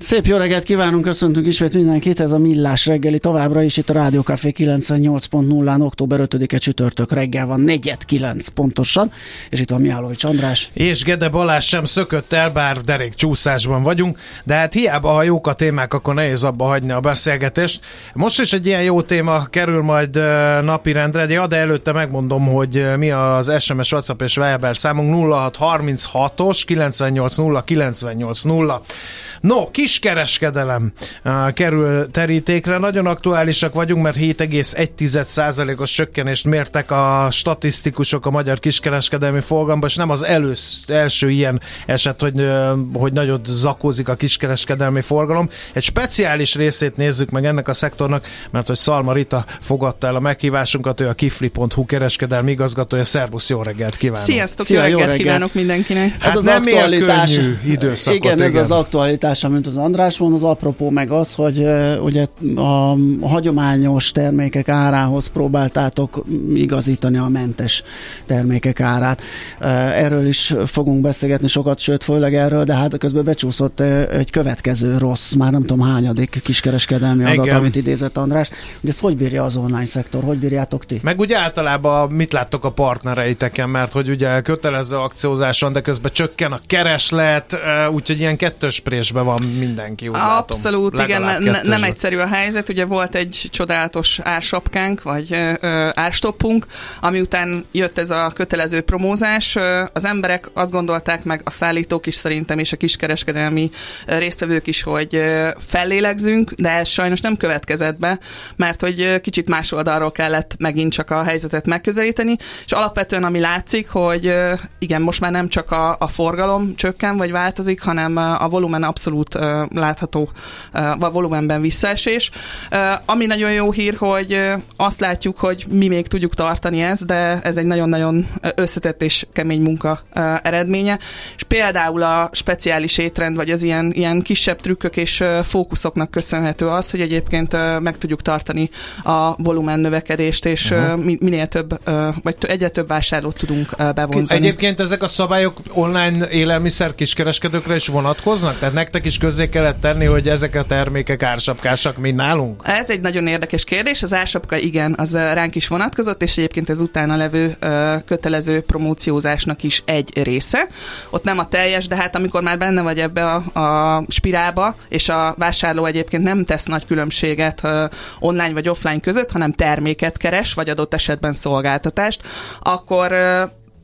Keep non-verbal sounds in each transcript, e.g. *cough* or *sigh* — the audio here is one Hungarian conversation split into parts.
Szép jó reggelt kívánunk, köszöntünk ismét mindenkit, ez a Millás reggeli továbbra is itt a Rádió Café 98.0-án, október 5-e csütörtök reggel van, 4-9 pontosan, és itt van Mihálovics András. És Gede Balázs sem szökött el, bár derék csúszásban vagyunk, de hát hiába, ha jók a témák, akkor nehéz abba hagyni a beszélgetést. Most is egy ilyen jó téma kerül majd napirendre, de, de előtte megmondom, hogy mi az SMS, WhatsApp és Viber számunk 0636-os 980 980. No, kiskereskedelem uh, kerül terítékre. Nagyon aktuálisak vagyunk, mert 7,1%-os csökkenést mértek a statisztikusok a magyar kiskereskedelmi forgalomban, és nem az elősz, első ilyen eset, hogy, uh, hogy nagyot zakózik a kiskereskedelmi forgalom. Egy speciális részét nézzük meg ennek a szektornak, mert hogy Szalma Rita fogadta el a meghívásunkat, ő a kifli.hu kereskedelmi igazgatója. Szervusz, jó reggelt kívánok! Sziasztok, Szia, jó reggelt, reggelt kívánok mindenkinek! Hát ez az nem aktualitás. időszakot, igen, igen, ez az aktualitás, amit az András van, az apropó meg az, hogy ugye a, a hagyományos termékek árához próbáltátok igazítani a mentes termékek árát. Erről is fogunk beszélgetni sokat, sőt, főleg erről, de hát közben becsúszott egy következő rossz, már nem tudom hányadik kiskereskedelmi adat, Igen. amit idézett András. Ugye ezt hogy bírja az online szektor? Hogy bírjátok ti? Meg ugye általában mit láttok a partnereiteken, mert hogy ugye kötelező akciózás van, de közben csökken a kereslet, úgyhogy ilyen kettős présbe van mindenki, úgy Abszolút, látom. igen, ne, nem egyszerű a helyzet. Ugye volt egy csodálatos ársapkánk, vagy ö, árstoppunk, ami után jött ez a kötelező promózás. Az emberek azt gondolták meg, a szállítók is szerintem, és a kiskereskedelmi résztvevők is, hogy fellélegzünk, de ez sajnos nem következett be, mert hogy kicsit más oldalról kellett megint csak a helyzetet megközelíteni, és alapvetően ami látszik, hogy igen, most már nem csak a, a forgalom csökken, vagy változik, hanem a volumen abszolút látható a volumenben visszaesés. Ami nagyon jó hír, hogy azt látjuk, hogy mi még tudjuk tartani ezt, de ez egy nagyon-nagyon összetett és kemény munka eredménye. És például a speciális étrend, vagy az ilyen, ilyen kisebb trükkök és fókuszoknak köszönhető az, hogy egyébként meg tudjuk tartani a volumen növekedést, és uh-huh. minél több, vagy egyre több vásárlót tudunk bevonzani. Egyébként ezek a szabályok online élelmiszer kiskereskedőkre is vonatkoznak? Tehát nektek is közzé kellett tenni, hogy ezek a termékek ársapkásak, mint nálunk? Ez egy nagyon érdekes kérdés. Az ársapka igen, az ránk is vonatkozott, és egyébként ez utána levő kötelező promóciózásnak is egy része. Ott nem a teljes, de hát amikor már benne vagy ebbe a, a spirálba, és a vásárló egyébként nem tesz nagy különbséget online vagy offline között, hanem terméket keres, vagy adott esetben szolgáltatást, akkor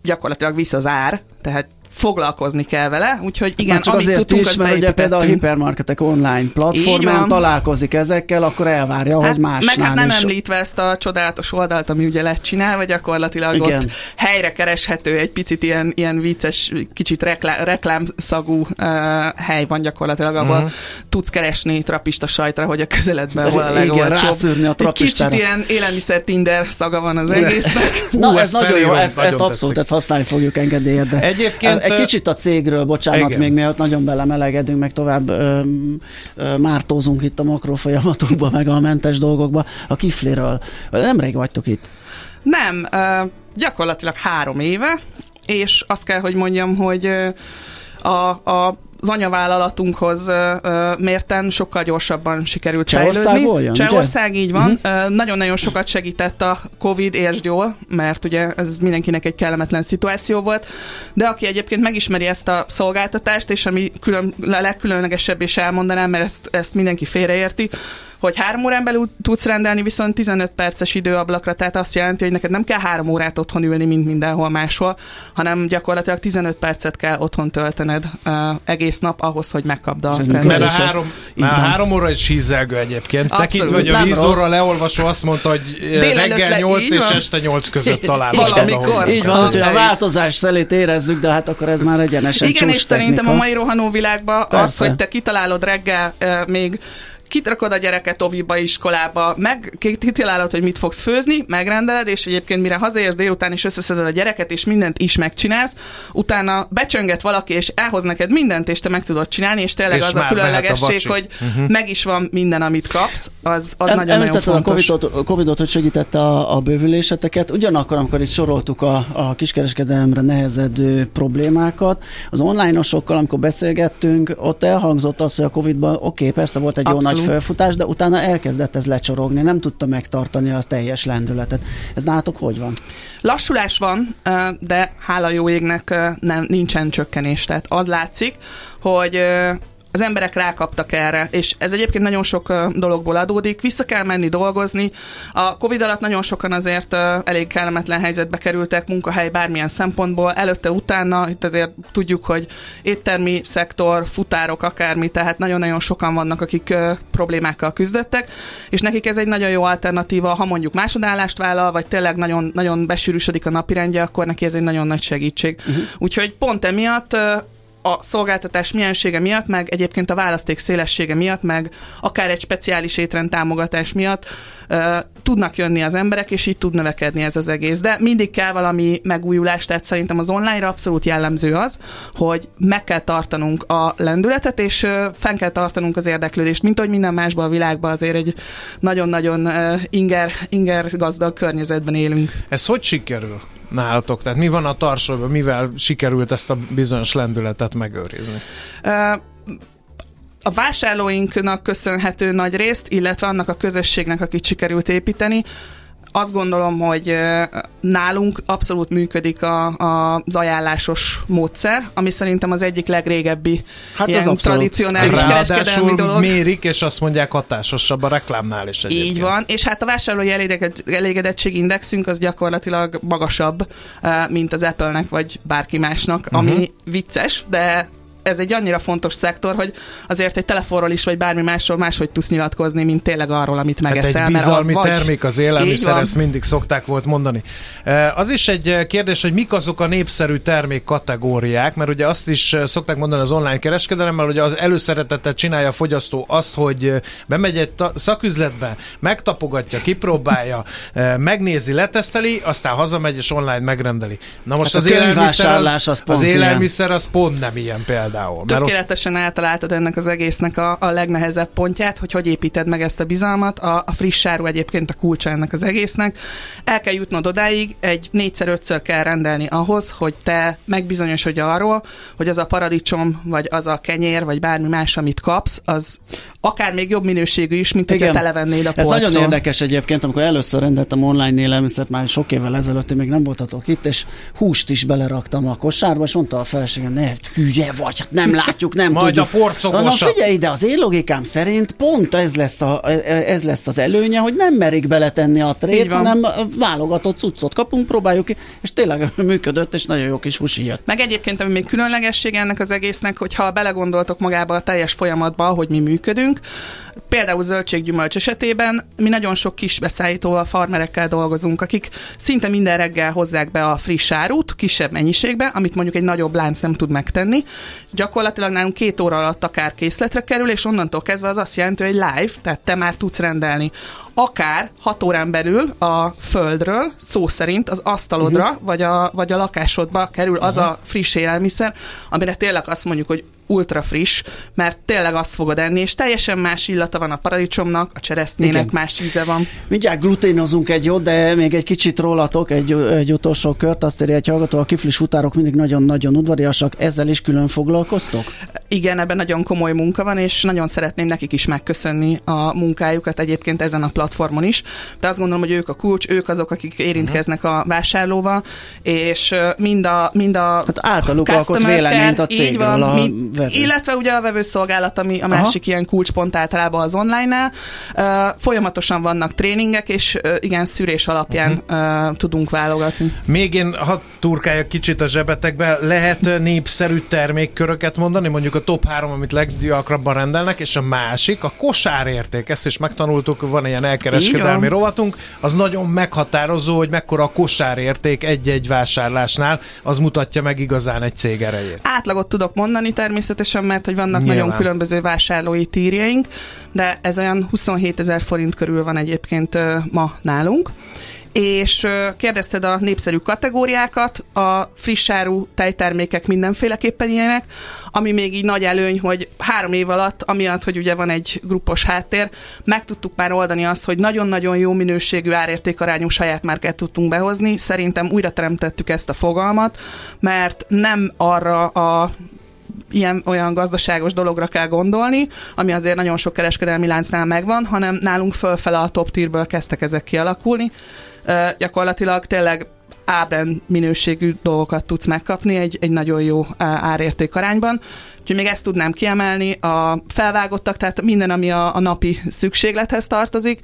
gyakorlatilag visz az ár, tehát foglalkozni kell vele, úgyhogy igen, csak amit azért tudtunk, is, mert ugye például a hipermarketek online platformán találkozik ezekkel, akkor elvárja, hát, hogy más Meg hát nem is. említve ezt a csodálatos oldalt, ami ugye lett csinálva, gyakorlatilag igen. ott helyre kereshető egy picit ilyen, ilyen vicces, kicsit reklám, reklámszagú uh, hely van gyakorlatilag, ahol uh-huh. tudsz keresni trapista sajtra, hogy a közeledben hol a legolcsóbb. a Kicsit ilyen élelmiszer Tinder szaga van az egésznek. Na, Hú, ez nagyon jó, ezt, ezt abszolút ezt használni fogjuk engedélyed. De Egyébként egy kicsit a cégről, bocsánat, igen. még mielőtt nagyon belemelegedünk, meg tovább ö, ö, mártózunk itt a makrofolyamatokba, meg a mentes dolgokba. A kifliről. Nemrég vagytok itt? Nem, ö, gyakorlatilag három éve, és azt kell, hogy mondjam, hogy a, a az anyavállalatunkhoz mérten sokkal gyorsabban sikerült fejlődni. Jön, Csehország, így van. Uh-huh. Nagyon-nagyon sokat segített a Covid, értsd jól, mert ugye ez mindenkinek egy kellemetlen szituáció volt, de aki egyébként megismeri ezt a szolgáltatást, és ami külön, legkülönlegesebb és elmondanám, mert ezt, ezt mindenki félreérti, hogy három órán belül tudsz rendelni, viszont 15 perces időablakra, tehát azt jelenti, hogy neked nem kell három órát otthon ülni, mint mindenhol máshol, hanem gyakorlatilag 15 percet kell otthon töltened uh, egész nap ahhoz, hogy megkapd a Mert a három, a három óra is hízelgő egyébként. Tekintve, hogy a víz óra leolvasó azt mondta, hogy Délelőtt reggel 8 és este 8 között talán. *laughs* Valamikor. Így van, hogy a változás szelét érezzük, de hát akkor ez már egyenesen Igen, és szerintem a mai rohanó világban az, hogy te kitalálod reggel még kitrakod a gyereket oviba, iskolába, meg kitalálod, hogy mit fogsz főzni, megrendeled, és egyébként mire hazaérsz délután, és összeszeded a gyereket, és mindent is megcsinálsz, utána becsönget valaki, és elhoz neked mindent, és te meg tudod csinálni, és tényleg és az a különlegesség, a hogy uh-huh. meg is van minden, amit kapsz, az, az nagyon-nagyon fontos. a COVID-ot, COVID-ot, hogy segítette a, a bővüléseteket, ugyanakkor, amikor itt soroltuk a, a kiskereskedelemre nehezedő problémákat, az online-osokkal, amikor beszélgettünk, ott elhangzott az, hogy a COVID-ban oké, okay, persze volt egy Abszolút. jó nagy fölfutás, de utána elkezdett ez lecsorogni, nem tudta megtartani a teljes lendületet. Ez nálatok hogy van? Lassulás van, de hála jó égnek nem, nincsen csökkenés. Tehát az látszik, hogy az emberek rákaptak erre, és ez egyébként nagyon sok dologból adódik. Vissza kell menni dolgozni. A Covid alatt nagyon sokan azért elég kellemetlen helyzetbe kerültek munkahely bármilyen szempontból. Előtte, utána, itt azért tudjuk, hogy éttermi szektor, futárok, akármi, tehát nagyon-nagyon sokan vannak, akik problémákkal küzdöttek, és nekik ez egy nagyon jó alternatíva, ha mondjuk másodállást vállal, vagy tényleg nagyon, nagyon besűrűsödik a napirendje, akkor neki ez egy nagyon nagy segítség. Uh-huh. Úgyhogy pont emiatt a szolgáltatás miensége miatt, meg egyébként a választék szélessége miatt, meg akár egy speciális étrend támogatás miatt uh, tudnak jönni az emberek, és így tud növekedni ez az egész. De mindig kell valami megújulás, tehát szerintem az online-ra abszolút jellemző az, hogy meg kell tartanunk a lendületet, és uh, fenn kell tartanunk az érdeklődést, mint hogy minden másban a világban azért egy nagyon-nagyon uh, inger, inger gazdag környezetben élünk. Ez hogy sikerül? Nálatok? Tehát mi van a tarsóban, mivel sikerült ezt a bizonyos lendületet megőrizni? A vásárlóinknak köszönhető nagy részt, illetve annak a közösségnek, akit sikerült építeni, azt gondolom, hogy nálunk abszolút működik a, a, az ajánlásos módszer, ami szerintem az egyik legrégebbi hát ilyen az tradicionális kereskedelmi dolog. mérik, és azt mondják hatásosabb a reklámnál is egyébként. Így van, és hát a vásárlói elégedettség indexünk az gyakorlatilag magasabb, mint az Apple-nek vagy bárki másnak, ami uh-huh. vicces, de ez egy annyira fontos szektor, hogy azért egy telefonról is, vagy bármi másról máshogy tudsz nyilatkozni, mint tényleg arról, amit megeszel. Hát egy bizalmi mert az termék az élelmiszer, ezt mindig szokták volt mondani. Az is egy kérdés, hogy mik azok a népszerű termék kategóriák, mert ugye azt is szokták mondani az online kereskedelemmel, hogy az előszeretettel csinálja a fogyasztó azt, hogy bemegy egy szaküzletbe, megtapogatja, kipróbálja, megnézi, leteszteli, aztán hazamegy és online megrendeli. Na most hát az, élelmiszer az, az, az élelmiszer az pont nem ilyen például például. Tökéletesen ott... eltaláltad ennek az egésznek a, a legnehezebb pontját, hogy hogy építed meg ezt a bizalmat. A, a friss áru egyébként a kulcsa ennek az egésznek. El kell jutnod odáig, egy négyszer-ötször kell rendelni ahhoz, hogy te megbizonyosodj arról, hogy az a paradicsom, vagy az a kenyér, vagy bármi más, amit kapsz, az akár még jobb minőségű is, mint hogyha televennéd a polcról. Ez nagyon érdekes egyébként, amikor először rendeltem online élelmiszert, már sok évvel ezelőtt, még nem voltatok itt, és húst is beleraktam a kosárba, és mondta a feleségem, ne, hülye vagy, hát nem látjuk, nem *laughs* Majd tudjuk. a porcogosat. Na figyelj ide, az én logikám szerint pont ez lesz, a, ez lesz az előnye, hogy nem merik beletenni a trét, hanem válogatott cuccot kapunk, próbáljuk ki, és tényleg *laughs* működött, és nagyon jó kis húsi jött. Meg egyébként, ami még különlegesség ennek az egésznek, hogyha belegondoltok magába a teljes folyamatba, hogy mi működünk, Például zöldséggyümölcs esetében mi nagyon sok kis beszállítóval, farmerekkel dolgozunk, akik szinte minden reggel hozzák be a friss árut, kisebb mennyiségbe, amit mondjuk egy nagyobb lánc nem tud megtenni. Gyakorlatilag nálunk két óra alatt akár készletre kerül, és onnantól kezdve az azt jelenti, hogy live, tehát te már tudsz rendelni akár hat órán belül a földről, szó szerint az asztalodra, uh-huh. vagy, a, vagy a lakásodba kerül uh-huh. az a friss élelmiszer, amire tényleg azt mondjuk, hogy ultra friss, mert tényleg azt fogod enni, és teljesen más illata van a paradicsomnak, a cseresznyének Igen. más íze van. Mindjárt gluténozunk egy jót, de még egy kicsit rólatok, egy, egy utolsó kört, azt írja egy hallgató, a kiflis futárok mindig nagyon-nagyon udvariasak, ezzel is külön foglalkoztok? Igen, ebben nagyon komoly munka van, és nagyon szeretném nekik is megköszönni a munkájukat egyébként ezen a platformon is. De azt gondolom, hogy ők a kulcs, ők azok, akik érintkeznek a vásárlóval, és mind a, mind a Hát általuk alkot véleményt a cégről van, a vevő. Illetve ugye a vevőszolgálat, ami a másik Aha. ilyen kulcspont általában az online-nál. Uh, folyamatosan vannak tréningek, és uh, igen, szűrés alapján uh-huh. tudunk válogatni. Még én, ha turkáljak kicsit a zsebetekbe, lehet népszerű termékköröket mondani, mondjuk a top 3, amit leggyakrabban rendelnek, és a másik, a kosárérték, ezt is megtanultuk, van ilyen elkereskedelmi rovatunk, az nagyon meghatározó, hogy mekkora a kosárérték egy-egy vásárlásnál, az mutatja meg igazán egy cég erejét. Átlagot tudok mondani természetesen, mert hogy vannak Nyilván. nagyon különböző vásárlói tírjeink, de ez olyan 27 ezer forint körül van egyébként ma nálunk és kérdezted a népszerű kategóriákat, a frissárú tejtermékek mindenféleképpen ilyenek, ami még így nagy előny, hogy három év alatt, amiatt, hogy ugye van egy grupos háttér, meg tudtuk már oldani azt, hogy nagyon-nagyon jó minőségű árértékarányú saját márkát tudtunk behozni. Szerintem újra teremtettük ezt a fogalmat, mert nem arra a ilyen olyan gazdaságos dologra kell gondolni, ami azért nagyon sok kereskedelmi láncnál megvan, hanem nálunk fölfele a top tierből kezdtek ezek kialakulni. Uh, gyakorlatilag tényleg ábrend minőségű dolgokat tudsz megkapni egy, egy nagyon jó árérték arányban. Úgyhogy még ezt tudnám kiemelni, a felvágottak, tehát minden, ami a, a napi szükséglethez tartozik,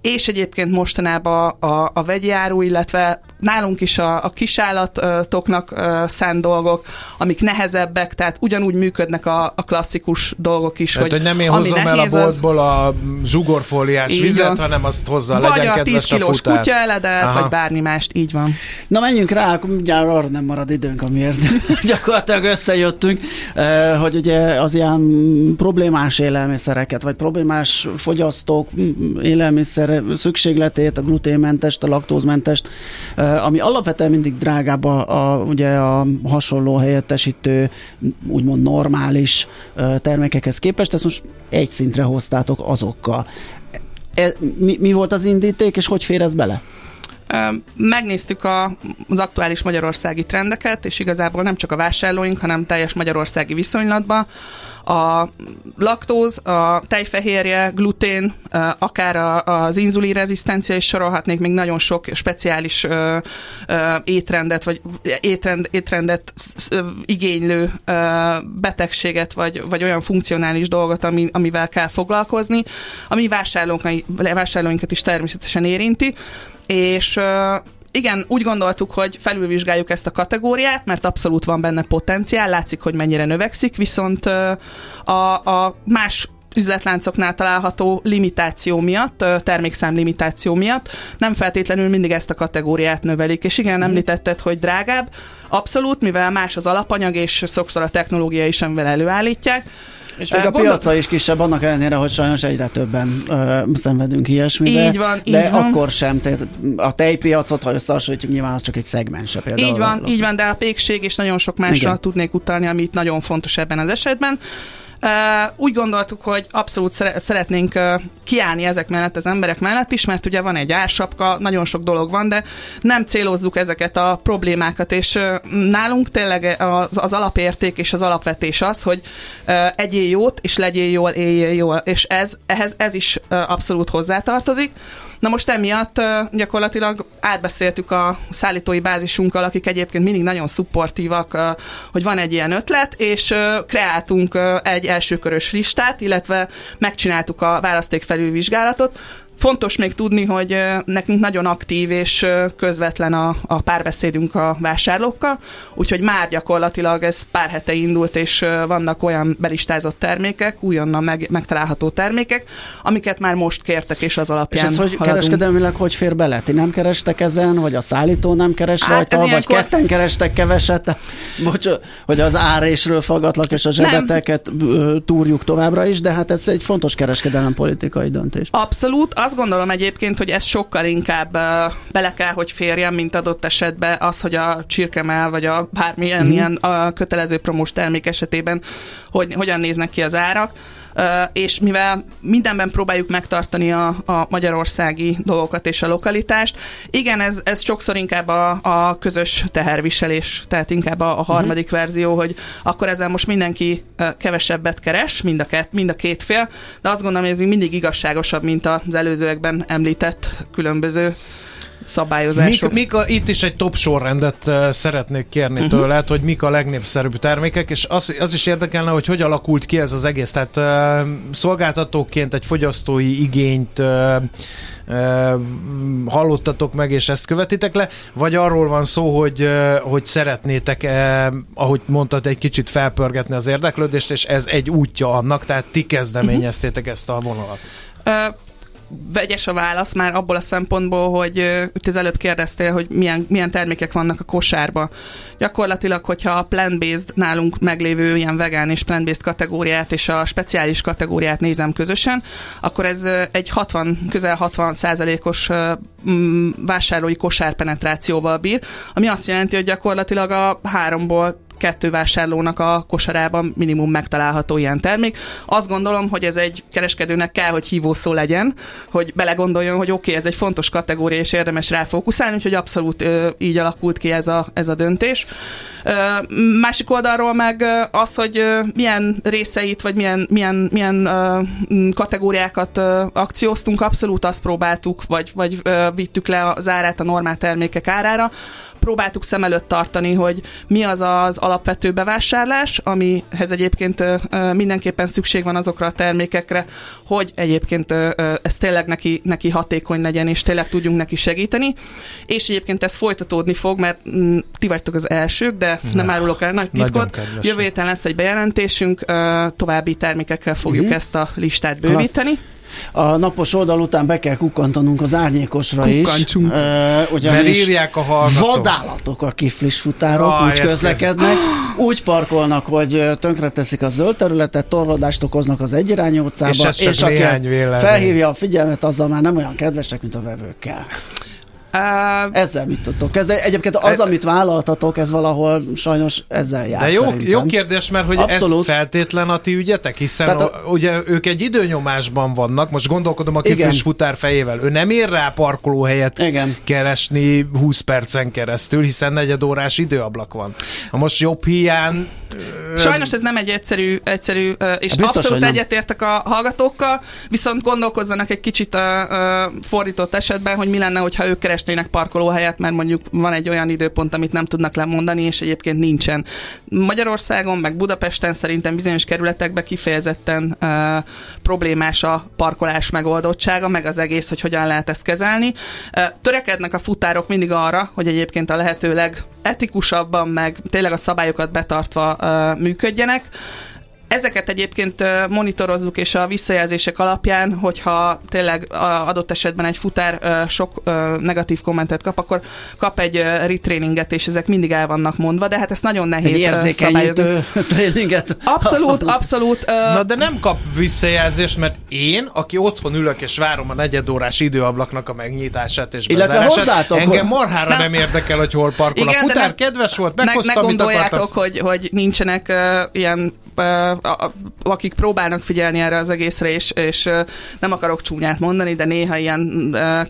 és egyébként mostanában a, a vegyi áru, illetve nálunk is a, a kisállatoknak szánt dolgok, amik nehezebbek, tehát ugyanúgy működnek a, a klasszikus dolgok is. Tehát, hogy, hogy nem én hozom el a boltból az... a zsugorfóliás így vizet, van. hanem azt hozza, vagy legyen a 10 kilós a kutya eledet, Aha. vagy bármi mást, így van. Na menjünk rá, akkor mindjárt arra nem marad időnk, amiért *laughs* gyakorlatilag összejöttünk, hogy ugye az ilyen problémás élelmiszereket, vagy problémás fogyasztók élelmiszer szükségletét, a gluténmentest, a laktózmentest, ami alapvetően mindig drágább a, a, ugye a hasonló helyettesítő, úgymond normális termékekhez képest, ezt most egy szintre hoztátok azokkal. E, mi, mi volt az indíték, és hogy fér ez bele? Megnéztük a, az aktuális magyarországi trendeket, és igazából nem csak a vásárlóink, hanem teljes magyarországi viszonylatban a laktóz, a tejfehérje, glutén, akár az inzulin rezisztencia, és sorolhatnék még nagyon sok speciális étrendet, vagy étrend, étrendet igénylő betegséget, vagy, vagy olyan funkcionális dolgot, ami, amivel kell foglalkozni, ami vásárlóinkat is természetesen érinti, és igen, úgy gondoltuk, hogy felülvizsgáljuk ezt a kategóriát, mert abszolút van benne potenciál, látszik, hogy mennyire növekszik, viszont a, a más üzletláncoknál található limitáció miatt, termékszám limitáció miatt nem feltétlenül mindig ezt a kategóriát növelik. És igen, mhm. említetted, hogy drágább, abszolút, mivel más az alapanyag, és sokszor a technológia is, amivel előállítják, és még a Gondol... piaca is kisebb, annak ellenére, hogy sajnos egyre többen ö, szenvedünk ilyesmire. Így van, de így van. akkor sem. Tehát a tejpiacot, ha összehasonlítjuk, nyilván az csak egy szegmense például. Így van, így van, de a pékség és nagyon sok másra tudnék utalni, amit nagyon fontos ebben az esetben. Úgy gondoltuk, hogy abszolút szeretnénk kiállni ezek mellett az emberek mellett is, mert ugye van egy ársapka, nagyon sok dolog van, de nem célozzuk ezeket a problémákat, és nálunk tényleg az, az alapérték és az alapvetés az, hogy egyél jót, és legyél jól, éljél jól, és ez, ehhez ez is abszolút hozzátartozik. Na most emiatt gyakorlatilag átbeszéltük a szállítói bázisunkkal, akik egyébként mindig nagyon szupportívak, hogy van egy ilyen ötlet, és kreáltunk egy elsőkörös listát, illetve megcsináltuk a választék felülvizsgálatot, Fontos még tudni, hogy nekünk nagyon aktív és közvetlen a, a párbeszédünk a vásárlókkal, úgyhogy már gyakorlatilag ez pár hete indult, és vannak olyan belistázott termékek, újonnan meg, megtalálható termékek, amiket már most kértek, és az alapján És ez hogy haladunk. kereskedelmileg hogy fér bele? Ti nem kerestek ezen, vagy a szállító nem keres hát rajta, vagy ilyenkor... ketten kerestek keveset? *laughs* Bocs, hogy az árésről fagatlak, és a zsebeteket nem. túrjuk továbbra is, de hát ez egy fontos kereskedelem politikai döntés. Abszolút. Az azt gondolom egyébként, hogy ez sokkal inkább bele kell, hogy férjen, mint adott esetben az, hogy a csirkemel, vagy a bármilyen mm-hmm. ilyen a kötelező promós termék esetében, hogy hogyan néznek ki az árak és mivel mindenben próbáljuk megtartani a, a magyarországi dolgokat és a lokalitást, igen, ez, ez sokszor inkább a, a közös teherviselés, tehát inkább a, a harmadik uh-huh. verzió, hogy akkor ezzel most mindenki kevesebbet keres, mind a, két, mind a két fél, de azt gondolom, hogy ez még mindig igazságosabb, mint az előzőekben említett különböző szabályozások. Mik, mik a, itt is egy top sorrendet uh, szeretnék kérni uh-huh. tőled, hogy mik a legnépszerűbb termékek, és az, az is érdekelne, hogy hogy alakult ki ez az egész. Tehát uh, szolgáltatóként egy fogyasztói igényt uh, hallottatok meg, és ezt követitek le, vagy arról van szó, hogy, hogy szeretnétek, ahogy mondtad, egy kicsit felpörgetni az érdeklődést, és ez egy útja annak, tehát ti kezdeményeztétek ezt a vonalat. Uh, vegyes a válasz már abból a szempontból, hogy itt az előbb kérdeztél, hogy milyen, milyen termékek vannak a kosárba. Gyakorlatilag, hogyha a plant-based nálunk meglévő ilyen vegán és plant-based kategóriát és a speciális kategóriát nézem közösen, akkor ez egy 60, közel 60 százalékos vásárlói kosárpenetrációval bír, ami azt jelenti, hogy gyakorlatilag a háromból kettő vásárlónak a kosarában minimum megtalálható ilyen termék. Azt gondolom, hogy ez egy kereskedőnek kell, hogy hívószó legyen, hogy belegondoljon, hogy oké, okay, ez egy fontos kategória, és érdemes rá fókuszálni, úgyhogy abszolút ö, így alakult ki ez a, ez a döntés. Ö, másik oldalról meg az, hogy ö, milyen részeit, vagy milyen, milyen, milyen ö, kategóriákat ö, akcióztunk, abszolút azt próbáltuk, vagy, vagy ö, vittük le az árát a normál termékek árára, próbáltuk szem előtt tartani, hogy mi az az alapvető bevásárlás, amihez egyébként mindenképpen szükség van azokra a termékekre, hogy egyébként ez tényleg neki, neki hatékony legyen, és tényleg tudjunk neki segíteni. És egyébként ez folytatódni fog, mert mm, ti vagytok az elsők, de ne. nem árulok el nagy titkot. Jövő héten lesz egy bejelentésünk, további termékekkel fogjuk uh-huh. ezt a listát bővíteni. Klassz. A napos oldal után be kell kukkantanunk az árnyékosra Kukkancsunk. is. Uh, ugyanis írják a hallgatók. Vadállatok a kiflis futárok, ah, úgy közlekednek, úgy parkolnak, hogy tönkreteszik a zöld területet, torlódást okoznak az egyirányú utcába, és, és aki felhívja a figyelmet, azzal már nem olyan kedvesek, mint a vevőkkel. Uh, ezzel mit tudtok? Ez egyébként az, e- amit vállaltatok, ez valahol sajnos ezzel jár De jó, jó kérdés, mert hogy Abszolút. ez feltétlen a ti ügyetek, hiszen Tehát a, ugye ők egy időnyomásban vannak, most gondolkodom a kiflis futár fejével, ő nem ér rá parkolóhelyet Igen. keresni 20 percen keresztül, hiszen negyed órás időablak van. Ha most jobb hiány... Sajnos ez nem egy egyszerű, egyszerű és Biztos, abszolút egyetértek a hallgatókkal, viszont gondolkozzanak egy kicsit a, a fordított esetben, hogy mi lenne, hogyha ők keres keresnének parkolóhelyet, mert mondjuk van egy olyan időpont, amit nem tudnak lemondani, és egyébként nincsen. Magyarországon, meg Budapesten szerintem bizonyos kerületekben kifejezetten uh, problémás a parkolás megoldottsága, meg az egész, hogy hogyan lehet ezt kezelni. Uh, törekednek a futárok mindig arra, hogy egyébként a lehetőleg etikusabban, meg tényleg a szabályokat betartva uh, működjenek. Ezeket egyébként monitorozzuk, és a visszajelzések alapján, hogyha tényleg adott esetben egy futár sok negatív kommentet kap, akkor kap egy retréninget, és ezek mindig el vannak mondva, de hát ez nagyon nehéz egy szabályozni. tréninget. Abszolút, abszolút. Na de nem kap visszajelzést, mert én, aki otthon ülök és várom a negyedórás időablaknak a megnyitását és Illetve hozzátok, engem marhára nem, nem érdekel, hogy hol parkol. Igen, a futár nem, kedves volt, meghoztam, ne, ne gondoljátok, hogy, hogy nincsenek uh, ilyen akik próbálnak figyelni erre az egészre, és, és nem akarok csúnyát mondani, de néha ilyen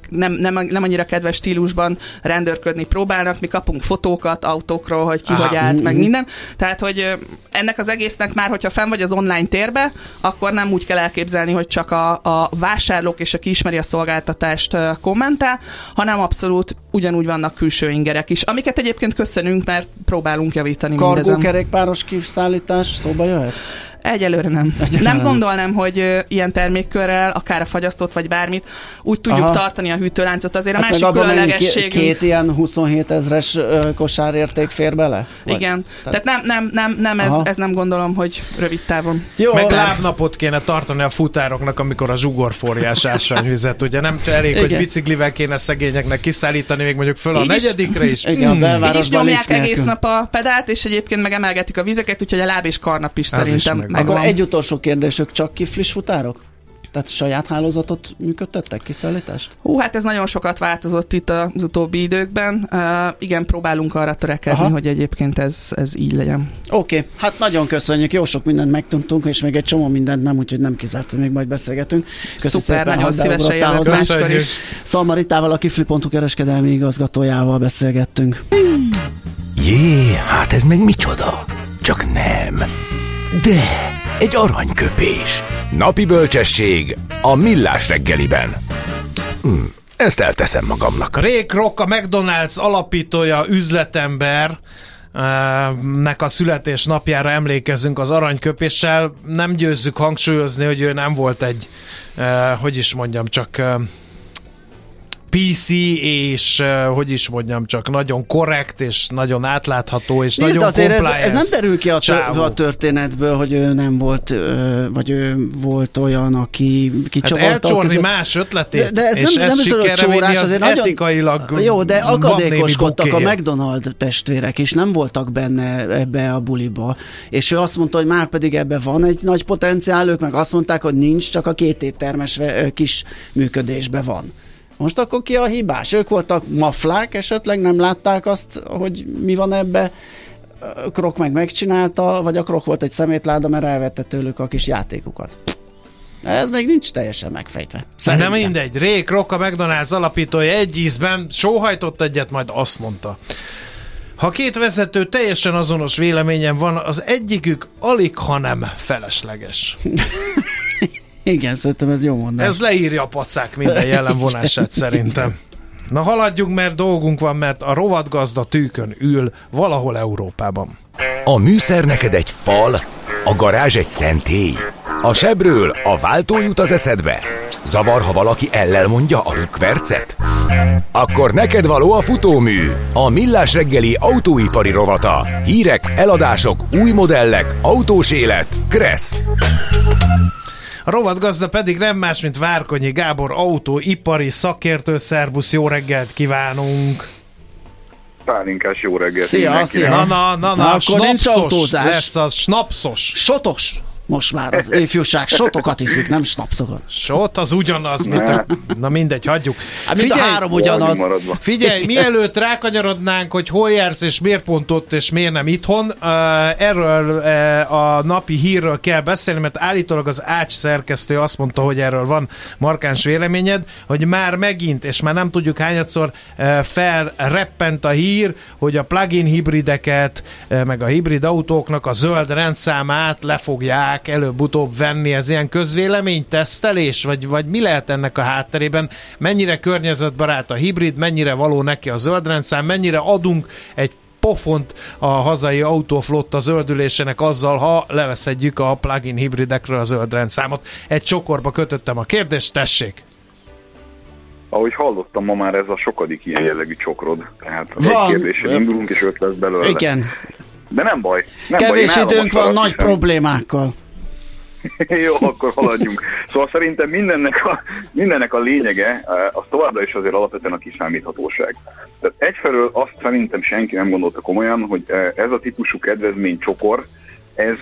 nem, nem, nem annyira kedves stílusban rendőrködni próbálnak, mi kapunk fotókat autókról, hogy ki Aha. hogy állt, meg minden. Tehát, hogy ennek az egésznek már, hogyha fenn vagy az online térbe, akkor nem úgy kell elképzelni, hogy csak a, a vásárlók és aki ismeri a szolgáltatást kommentál, hanem abszolút ugyanúgy vannak külső ingerek is, amiket egyébként köszönünk, mert próbálunk javítani Kargókerékpáros kiszállítás szóba jöhet? Egyelőre nem. Egyelőre nem gondolnám, hogy ilyen termékkörrel, akár a fagyasztót, vagy bármit, úgy tudjuk Aha. tartani a hűtőláncot. Azért a hát másik különlegesség. Két ilyen 27 ezres kosárérték fér bele? Vagy? Igen. Tehát, Tehát nem, nem, nem, nem ez, ez nem gondolom, hogy rövid távon. Jó, Meg lábnapot kéne tartani a futároknak, amikor a zsugorforjás ásványvizet. Ugye nem elég, Igen. hogy biciklivel kéne szegényeknek kiszállítani, még mondjuk föl a Így negyedikre is. Igen, hmm. Így is nyomják egész nap a pedált, és egyébként meg emelgetik a vizeket, úgyhogy a láb és karnap is Ez szerintem meg. Akkor egy utolsó kérdésük, csak kiflis futárok? Tehát saját hálózatot működtettek, kiszállítást? Hú, hát ez nagyon sokat változott itt az utóbbi időkben. Uh, igen, próbálunk arra törekedni, Aha. hogy egyébként ez, ez így legyen. Oké, okay. hát nagyon köszönjük, jó sok mindent megtudtunk, és még egy csomó mindent nem, úgyhogy nem kizárt, hogy még majd beszélgetünk. Köszönjük Szuper, szépen, nagyon szívesen jövök máskor is. Szalmaritával, a Kifli.hu kereskedelmi igazgatójával beszélgettünk. Jé, hát ez meg micsoda? Csak nem. De, egy aranyköpés. Napi bölcsesség a millás reggeliben. Hm, ezt elteszem magamnak. Ray Kroc, a McDonald's alapítója, üzletember, nek a születés napjára emlékezünk az aranyköpéssel. Nem győzzük hangsúlyozni, hogy ő nem volt egy, hogy is mondjam, csak PC, és hogy is mondjam, csak nagyon korrekt, és nagyon átlátható, és Nézd, nagyon azért ez, ez nem derül ki a, a történetből, hogy ő nem volt, vagy ő volt olyan, aki kicsavarta. Hát elcsorni más ötletét, de, de ez és nem, nem is csórás, az azért etikailag nagyon, Jó, de akadékoskodtak a McDonald testvérek, és nem voltak benne ebbe a buliba. És ő azt mondta, hogy már pedig ebbe van egy nagy potenciál, ők meg azt mondták, hogy nincs, csak a két éttermes kis működésbe van. Most akkor ki a hibás? Ők voltak maflák, esetleg nem látták azt, hogy mi van ebbe. Krok meg megcsinálta, vagy a Krok volt egy szemétláda, mert elvette tőlük a kis játékukat. Ez még nincs teljesen megfejtve. Szerintem. Nem mindegy. Ray Kroc, a McDonald's alapítója egy ízben sóhajtott egyet, majd azt mondta. Ha két vezető teljesen azonos véleményen van, az egyikük alig, hanem felesleges. *laughs* Igen, szerintem ez jó mondás. Ez leírja a pacák minden *laughs* jellemvonását szerintem. Na haladjunk, mert dolgunk van, mert a rovatgazda tűkön ül valahol Európában. A műszer neked egy fal, a garázs egy szentély. A sebről a váltó jut az eszedbe. Zavar, ha valaki ellel mondja a rükvercet? Akkor neked való a futómű, a millás reggeli autóipari rovata. Hírek, eladások, új modellek, autós élet. Kressz. A rovatgazda pedig nem más, mint Várkonyi Gábor autóipari szakértő. Szerbusz, jó reggelt kívánunk! Pálinkás jó reggelt! Szia, szia! Na, na, na, na, na snapsos lesz az, snapsos! Sotos! Most már az ifjúság sotokat iszik, nem snapszokat. Sot az ugyanaz, mint a... Na mindegy, hagyjuk. Hát figyelj, a három ugyanaz. Figyelj, mielőtt rákanyarodnánk, hogy hol jársz és miért pont ott és miért nem itthon, erről a napi hírről kell beszélni, mert állítólag az Ács szerkesztő azt mondta, hogy erről van markáns véleményed, hogy már megint, és már nem tudjuk hányadszor felreppent a hír, hogy a plug-in hibrideket, meg a hibrid autóknak a zöld rendszámát le fogják fogják előbb-utóbb venni? Ez ilyen közvélemény tesztelés, vagy, vagy mi lehet ennek a hátterében? Mennyire környezetbarát a hibrid, mennyire való neki a zöldrendszám, mennyire adunk egy pofont a hazai autóflotta zöldülésének azzal, ha leveszedjük a plug-in hibridekről a zöldrendszámot. Egy csokorba kötöttem a kérdést, tessék! Ahogy hallottam, ma már ez a sokadik ilyen jellegű csokrod. Tehát Van. egy kérdéssel indulunk, és öt lesz belőle. Igen. De nem baj. Nem Kevés baj, időnk van nagy problémákkal. *laughs* Jó, akkor haladjunk. Szóval szerintem mindennek a, mindennek a lényege eh, az továbbra is azért alapvetően a kiszámíthatóság. Tehát egyfelől azt szerintem senki nem gondolta komolyan, hogy eh, ez a típusú kedvezmény csokor, ez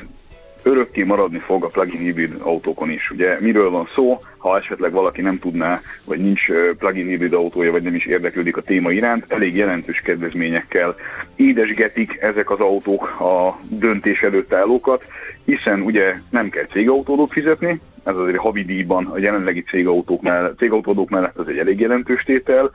örökké maradni fog a plug-in hibrid autókon is. Ugye miről van szó, ha esetleg valaki nem tudná, vagy nincs plug-in hibrid autója, vagy nem is érdeklődik a téma iránt, elég jelentős kedvezményekkel édesgetik ezek az autók a döntés előtt állókat, hiszen ugye nem kell cégautódót fizetni, ez azért havi díjban a jelenlegi cégautók mellett, cégautódók mellett az egy elég jelentős tétel,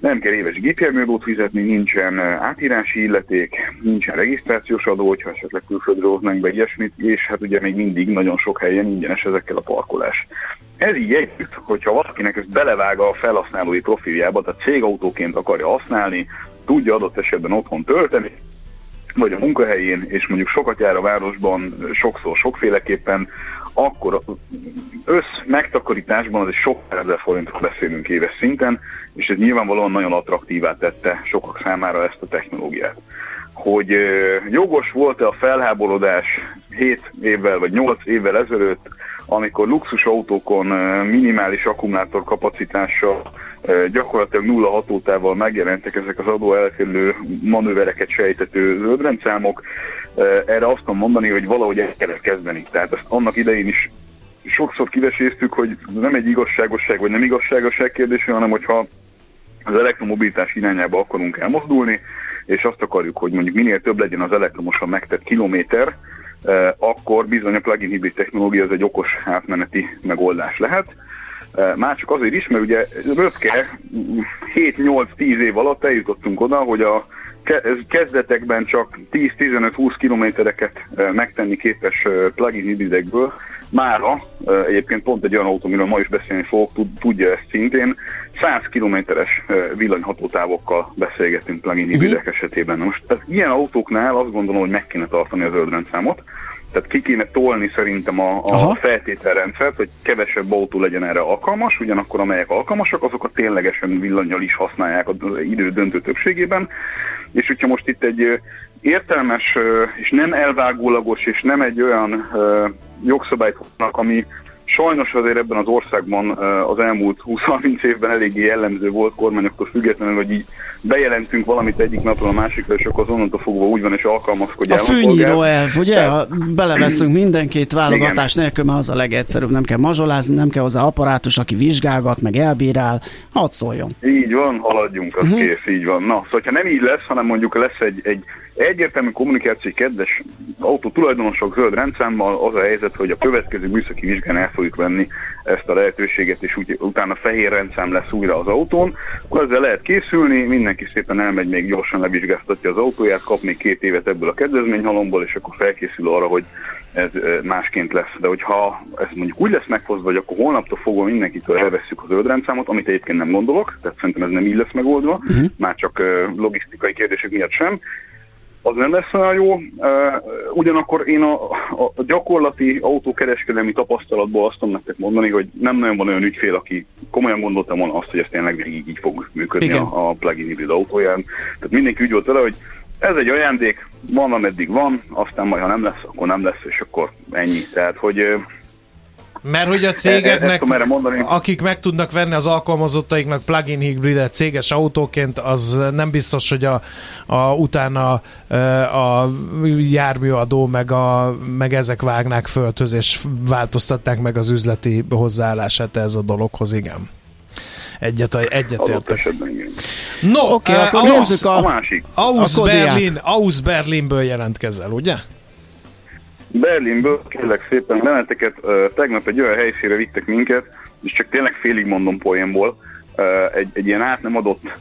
nem kell éves gépjárműadót fizetni, nincsen átírási illeték, nincsen regisztrációs adó, hogyha esetleg külföldről hoznánk be ilyesmit, és hát ugye még mindig nagyon sok helyen ingyenes ezekkel a parkolás. Ez így együtt, hogyha valakinek ezt belevág a felhasználói profiljába, tehát cégautóként akarja használni, tudja adott esetben otthon tölteni, vagy a munkahelyén, és mondjuk sokat jár a városban, sokszor sokféleképpen, akkor össz megtakarításban az egy sok ezer forintról beszélünk éves szinten, és ez nyilvánvalóan nagyon attraktívá tette sokak számára ezt a technológiát. Hogy jogos volt-e a felháborodás 7 évvel vagy 8 évvel ezelőtt, amikor luxus autókon minimális akkumulátor kapacitással gyakorlatilag nulla hatótával megjelentek ezek az adó elkerülő manővereket sejtető zöldrendszámok, erre azt tudom mondani, hogy valahogy el kellett kezdeni. Tehát ezt annak idején is sokszor kiveséztük, hogy nem egy igazságosság vagy nem igazságosság kérdése, hanem hogyha az elektromobilitás irányába akarunk elmozdulni, és azt akarjuk, hogy mondjuk minél több legyen az elektromosan megtett kilométer, akkor bizony a plug-in hibrid technológia az egy okos átmeneti megoldás lehet. Már csak azért is, mert ugye röpke 7-8-10 év alatt eljutottunk oda, hogy a kezdetekben csak 10-15-20 kilométereket megtenni képes plug-in hibridekből, mára, egyébként pont egy olyan autó, amiről ma is beszélni fogok, tudja ezt szintén, 100 kilométeres villanyhatótávokkal beszélgetünk plug-in hibridek uh-huh. esetében. Most az ilyen autóknál azt gondolom, hogy meg kéne tartani a zöldrendszámot, tehát ki kéne tolni szerintem a, a feltételrendszert, hogy kevesebb autó legyen erre alkalmas, ugyanakkor amelyek alkalmasak, azokat ténylegesen villanyjal is használják az idő döntő többségében. És hogyha most itt egy értelmes és nem elvágólagos és nem egy olyan jogszabályt hoznak, ami sajnos azért ebben az országban az elmúlt 20-30 évben eléggé jellemző volt kormányoktól függetlenül, hogy így bejelentünk valamit egyik napról a másikra, és akkor az onnantól fogva úgy van, és alkalmazkodjál. A fűnyíró elv, ugye? Tehát... Ha beleveszünk mindenkit válogatás Igen. nélkül, mert az a legegyszerűbb, nem kell mazsolázni, nem kell hozzá apparátus, aki vizsgálgat, meg elbírál, hadd szóljon. Így van, haladjunk, az uh-huh. kész, így van. Na, szóval ha nem így lesz, hanem mondjuk lesz egy, egy egyértelmű kommunikáció, kedves autó tulajdonosok zöld rendszámmal az a helyzet, hogy a következő műszaki vizsgán el fogjuk venni ezt a lehetőséget, és úgy, utána fehér rendszám lesz újra az autón, akkor ezzel lehet készülni, mindenki szépen elmegy, még gyorsan levizsgáztatja az autóját, kap még két évet ebből a kedvezményhalomból, és akkor felkészül arra, hogy ez másként lesz. De hogyha ez mondjuk úgy lesz meghozva, hogy akkor holnaptól fogva mindenkitől elveszük az zöldrendszámot, amit egyébként nem gondolok, tehát szerintem ez nem így lesz megoldva, uh-huh. már csak logisztikai kérdések miatt sem, az nem lesz olyan jó. Ugyanakkor én a, a gyakorlati autókereskedelmi tapasztalatból azt tudom nektek mondani, hogy nem nagyon van olyan ügyfél, aki komolyan gondolta volna azt, hogy ez tényleg végig így fog működni Igen. a, a plug-in hibrid autóján. Tehát mindenki úgy volt vele, hogy ez egy ajándék, van ameddig van, aztán majd ha nem lesz, akkor nem lesz, és akkor ennyi. Tehát, hogy mert hogy a cégeknek, e, e, akik meg tudnak venni az alkalmazottaiknak plug-in hibridet céges autóként, az nem biztos, hogy a, a utána e, a járműadó meg, a, meg ezek vágnák föltöz, és változtatták meg az üzleti hozzáállását ez a dologhoz, igen. Egyet, egyetértek. No, oké, okay, uh, akkor Aus, a, a másik. Aus, Berlin, Aus Berlinből jelentkezel, ugye? Berlinből kérlek szépen benneteket, tegnap egy olyan helyszínre vittek minket, és csak tényleg félig mondom poénból, egy, egy ilyen át nem adott,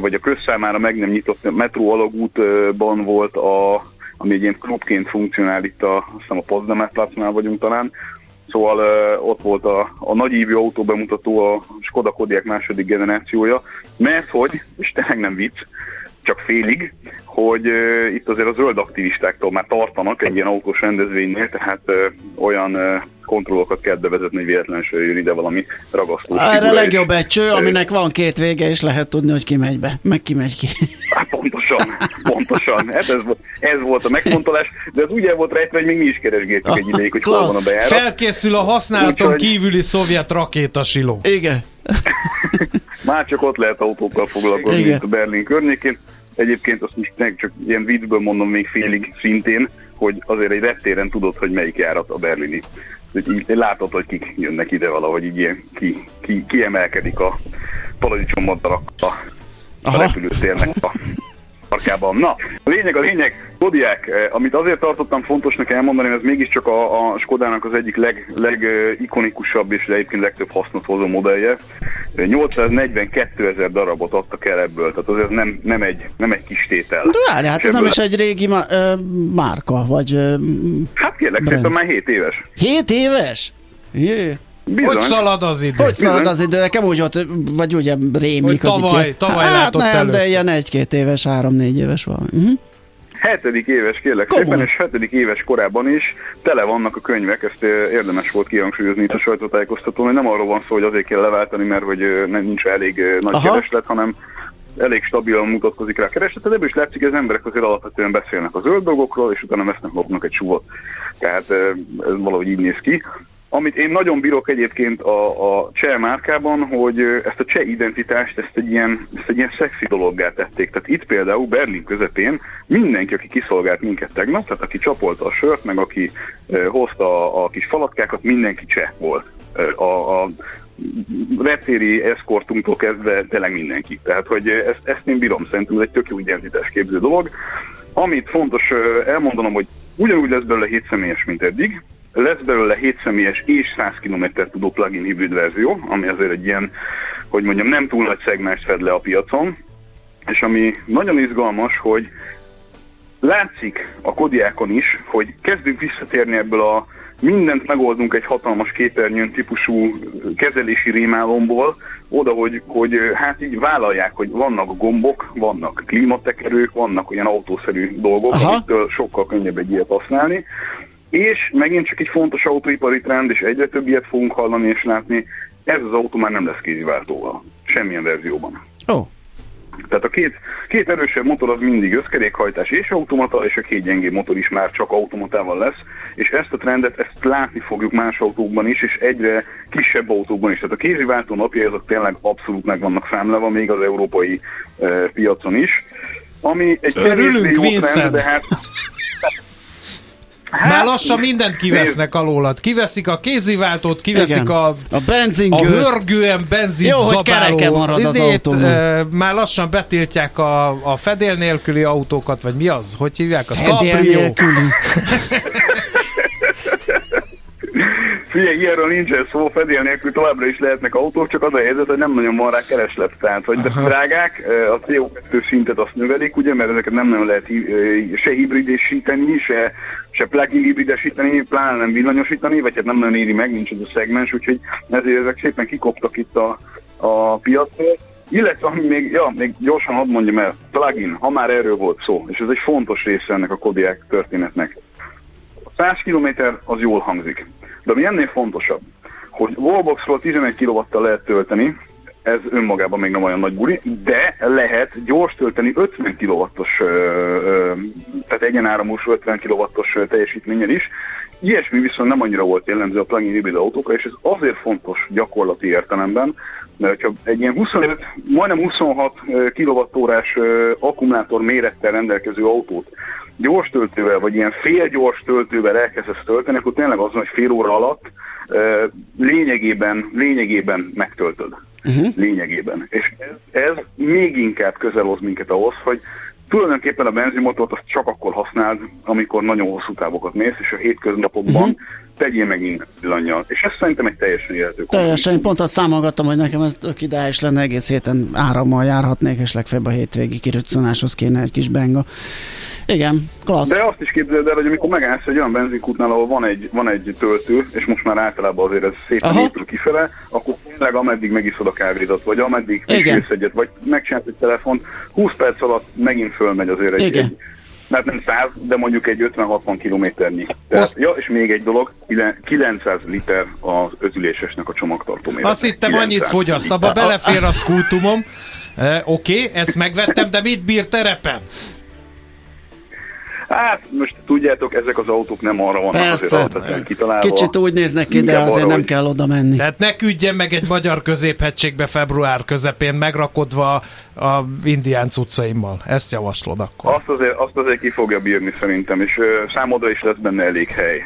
vagy a közszámára meg nem nyitott metró alagútban volt, a, ami egy ilyen klubként funkcionál itt a, azt a Potsdamer Platznál vagyunk talán, Szóval uh, ott volt a, a nagy ívű autó bemutató, a Skoda Kodiaq második generációja, mert hogy, és tényleg nem vicc, csak félig, hogy uh, itt azért a zöld aktivistáktól már tartanak egy ilyen autós rendezvénynél, tehát uh, olyan uh, kontrollokat kell bevezetni, hogy véletlenül jön ide valami ragasztó. Erre a legjobb egy cső, aminek van két vége, és lehet tudni, hogy ki megy be, meg ki megy ki. Hát pontosan, pontosan. Hát ez, ez volt a megfontolás, de ez úgy el volt rejtve, hogy még mi is keresgéltük egy ideig, hogy hol van a bejárat. Felkészül a használaton Úgyhogy... kívüli szovjet rakétasiló. Igen. Már csak ott lehet autókkal foglalkozni itt a Berlin környékén. Egyébként azt most csak ilyen viccből mondom még félig szintén, hogy azért egy reptéren tudod, hogy melyik járat a berlini. Így látod, hogy kik jönnek ide valahogy, így ilyen ki, ki, kiemelkedik a paradicsommaddarak a, a repülőtérnek a parkában. Na, a lényeg a lényeg, Kodiák, eh, amit azért tartottam fontosnak elmondani, ez mégiscsak a, a Skodának az egyik leg, legikonikusabb és egyébként legtöbb hasznot hozó modellje. 842 ezer darabot adtak el ebből, tehát azért nem, nem, egy, nem egy kis tétel. De várj, hát ez nem is egy régi ma, ö, márka, vagy... Ö, hát kérlek, szerintem már 7 éves. 7 éves? Jé. Bizony. Hogy szalad az idő? Hogy szalad Bizony. az idő? Nekem úgy volt, vagy ugye rémlik. Hogy tavaly, tavaly hát látott nem, először. de ilyen egy-két éves, három-négy éves van. Uh-huh. Hetedik éves, kérlek Komoly. szépen, és hetedik éves korában is tele vannak a könyvek, ezt érdemes volt kihangsúlyozni itt a sajtótájékoztatón, hogy nem arról van szó, hogy azért kell leváltani, mert hogy nem nincs elég nagy Aha. kereslet, hanem elég stabilan mutatkozik rá a kereslet, de ebből is látszik, hogy az emberek azért alapvetően beszélnek a zöld dolgokról, és utána vesznek maguknak egy suvot. Tehát ez valahogy így néz ki. Amit én nagyon bírok egyébként a, a cseh márkában, hogy ezt a cseh identitást, ezt egy, ilyen, ezt egy ilyen szexi dologgá tették. Tehát itt például Berlin közepén mindenki, aki kiszolgált minket tegnap, tehát aki csapolta a sört, meg aki hozta a, a kis falatkákat, mindenki cseh volt. A, a reptéri eszkortunktól kezdve tényleg mindenki. Tehát, hogy ezt, ezt én bírom, szerintem ez egy tök jó képző dolog. Amit fontos elmondanom, hogy ugyanúgy lesz belőle 7 személyes, mint eddig, lesz belőle 7 személyes és 100 km tudó plug-in hibrid verzió, ami azért egy ilyen, hogy mondjam, nem túl nagy szegmást fed le a piacon, és ami nagyon izgalmas, hogy látszik a kodiákon is, hogy kezdünk visszatérni ebből a mindent megoldunk egy hatalmas képernyőn típusú kezelési rémálomból, oda, hogy, hogy hát így vállalják, hogy vannak gombok, vannak klímatekerők, vannak olyan autószerű dolgok, Aha. amitől sokkal könnyebb egy ilyet használni. És megint csak egy fontos autóipari trend, és egyre több ilyet fogunk hallani és látni, ez az autó már nem lesz kéziváltóval, semmilyen verzióban. Oh. Tehát a két, két erősebb motor az mindig összkerékhajtás és automata, és a két gyengébb motor is már csak automatával lesz, és ezt a trendet, ezt látni fogjuk más autókban is, és egyre kisebb autókban is. Tehát a kéziváltó napja azok tényleg abszolút meg vannak számleva, még az európai e, piacon is. Ami egy Örülünk! Trend, de hát Hát, Már lassan mindent kivesznek alólad. Kiveszik a kéziváltót, kiveszik Igen. a, a benzin a hörgően benzin Jó, hogy marad az idét, e, Már lassan betiltják a, a fedél nélküli autókat, vagy mi az? Hogy hívják? Az fedél nélküli. *laughs* Figyelj, ilyenről nincsen szó, fedél nélkül továbbra is lehetnek autók, csak az a helyzet, hogy nem nagyon van rá kereslet. Tehát, hogy de drágák, a CO2 szintet azt növelik, ugye, mert ezeket nem nagyon lehet se hibridésíteni, se, se plug-in hibridesíteni, pláne nem villanyosítani, vagy hát nem nagyon éri meg, nincs ez a szegmens, úgyhogy ezért ezek szépen kikoptak itt a, a piacról. Illetve, ami még, ja, még gyorsan hadd mondjam el, plugin, ha már erről volt szó, és ez egy fontos része ennek a Kodiak történetnek. 100 km az jól hangzik. De ami ennél fontosabb, hogy wallboxról 11 kW lehet tölteni, ez önmagában még nem olyan nagy buli, de lehet gyors tölteni 50 kW-os, tehát egyenáramos 50 kW-os teljesítménnyel is. Ilyesmi viszont nem annyira volt jellemző a plug-in hibrid autókra, és ez azért fontos gyakorlati értelemben, mert ha egy ilyen 25, majdnem 26 kWh-órás akkumulátor mérettel rendelkező autót gyors töltővel, vagy ilyen félgyors töltővel elkezdesz tölteni, akkor tényleg az, hogy fél óra alatt lényegében, lényegében megtöltöd. Uh-huh. Lényegében. És ez, ez még inkább közel hoz minket ahhoz, hogy tulajdonképpen a benzinmotort azt csak akkor használd, amikor nagyon hosszú távokat mész, és a hétköznapokban uh-huh. tegyél meg villanyjal. És ez szerintem egy teljesen élhető Teljesen, én pont azt számolgattam, hogy nekem ez tök ideális lenne, egész héten árammal járhatnék, és legfeljebb a hétvégi kiröccanáshoz kéne egy kis benga. Igen, klassz. De azt is képzeld el, hogy amikor megállsz egy olyan benzinkútnál, ahol van egy, van egy töltő, és most már általában azért ez szépen Aha. épül kifele, akkor tényleg ameddig megiszod a kávédat, vagy ameddig kisülsz egyet, vagy megcsinálsz egy telefont, 20 perc alatt megint fölmegy azért egy, Igen. egy mert nem 100, de mondjuk egy 50-60 kilométernyi. Tehát, ja, és még egy dolog, 900 liter az ötülésesnek a csomagtartó mérete. Azt hittem annyit fogyaszt, abba belefér a skútumom. Eh, Oké, okay, ezt megvettem, de mit bír terepen? Hát most tudjátok, ezek az autók nem arra vannak Persze. azért kitalálva. Kicsit úgy néznek ki, de azért arra, nem hogy... kell oda menni. Tehát ne küldjen meg egy magyar középhegységbe február közepén megrakodva a indián cuccaimmal. Ezt javaslod akkor. Azt azért, azt azért ki fogja bírni szerintem, és számodra is lesz benne elég hely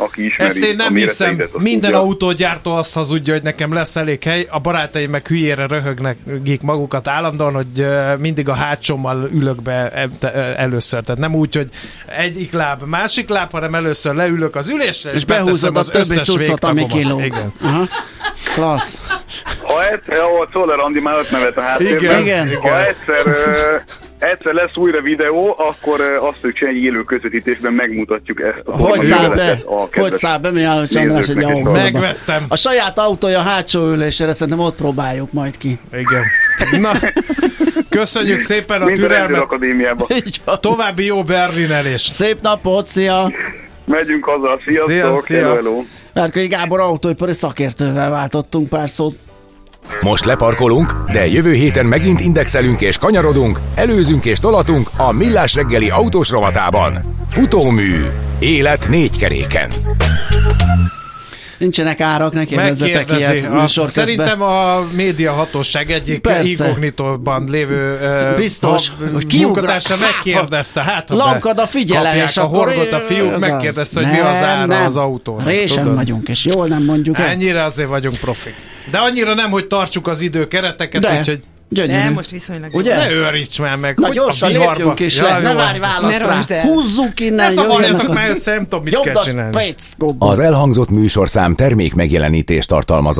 aki ismeri Ezt én nem hiszem. Minden tudja. autógyártó azt hazudja, hogy nekem lesz elég hely. A barátaim meg hülyére röhögnek magukat állandóan, hogy mindig a hátsommal ülök be először. Tehát nem úgy, hogy egyik láb, másik láb, hanem először leülök az ülésre, és, és behúzod az a többi cuccot, ami kilóg. Igen. Aha. Klassz. Ha egyszer, ahol Czoller Andi már öt nevet a háttérben, igen, igen. ha egyszer egyszer lesz újra videó, akkor azt fogjuk csinálni egy élő közvetítésben megmutatjuk ezt a Hogy száll be? Hogy száll be, mi a Csandrás egy Megvettem. A saját autója hátsó ülésére szerintem ott próbáljuk majd ki. Igen. *laughs* Na, köszönjük szépen a türelmet. További jó Berlinelés. Szép napot, szia! Megyünk haza, sziasztok! Szia, szia. Hello, hello. Gábor autóipari szakértővel váltottunk pár szót. Most leparkolunk, de jövő héten megint indexelünk és kanyarodunk, előzünk és tolatunk a Millás reggeli autós rovatában. Futómű. Élet négy keréken nincsenek árak, ne kérdezzetek ilyet a, Szerintem a média hatóság egyik inkognitóban lévő Biztos, hogy munkatársa megkérdezte, hát Lankad a figyelem, és a horgot a fiúk, megkérdezte, hogy mi az ára az autó. Résen vagyunk, és jól nem mondjuk Ennyire azért vagyunk profik. De annyira nem, hogy tartsuk az időkereteket, úgyhogy Gyönyörű. Nem, most viszonylag. Ugye? Ne őríts már meg. Na gyorsan lépjünk is le, ne várj választ rá. Húzzuk innen. Ne szavarjatok már össze, nem tudom, mit kell csinálni. Az elhangzott műsorszám termék megjelenítést tartalmazott.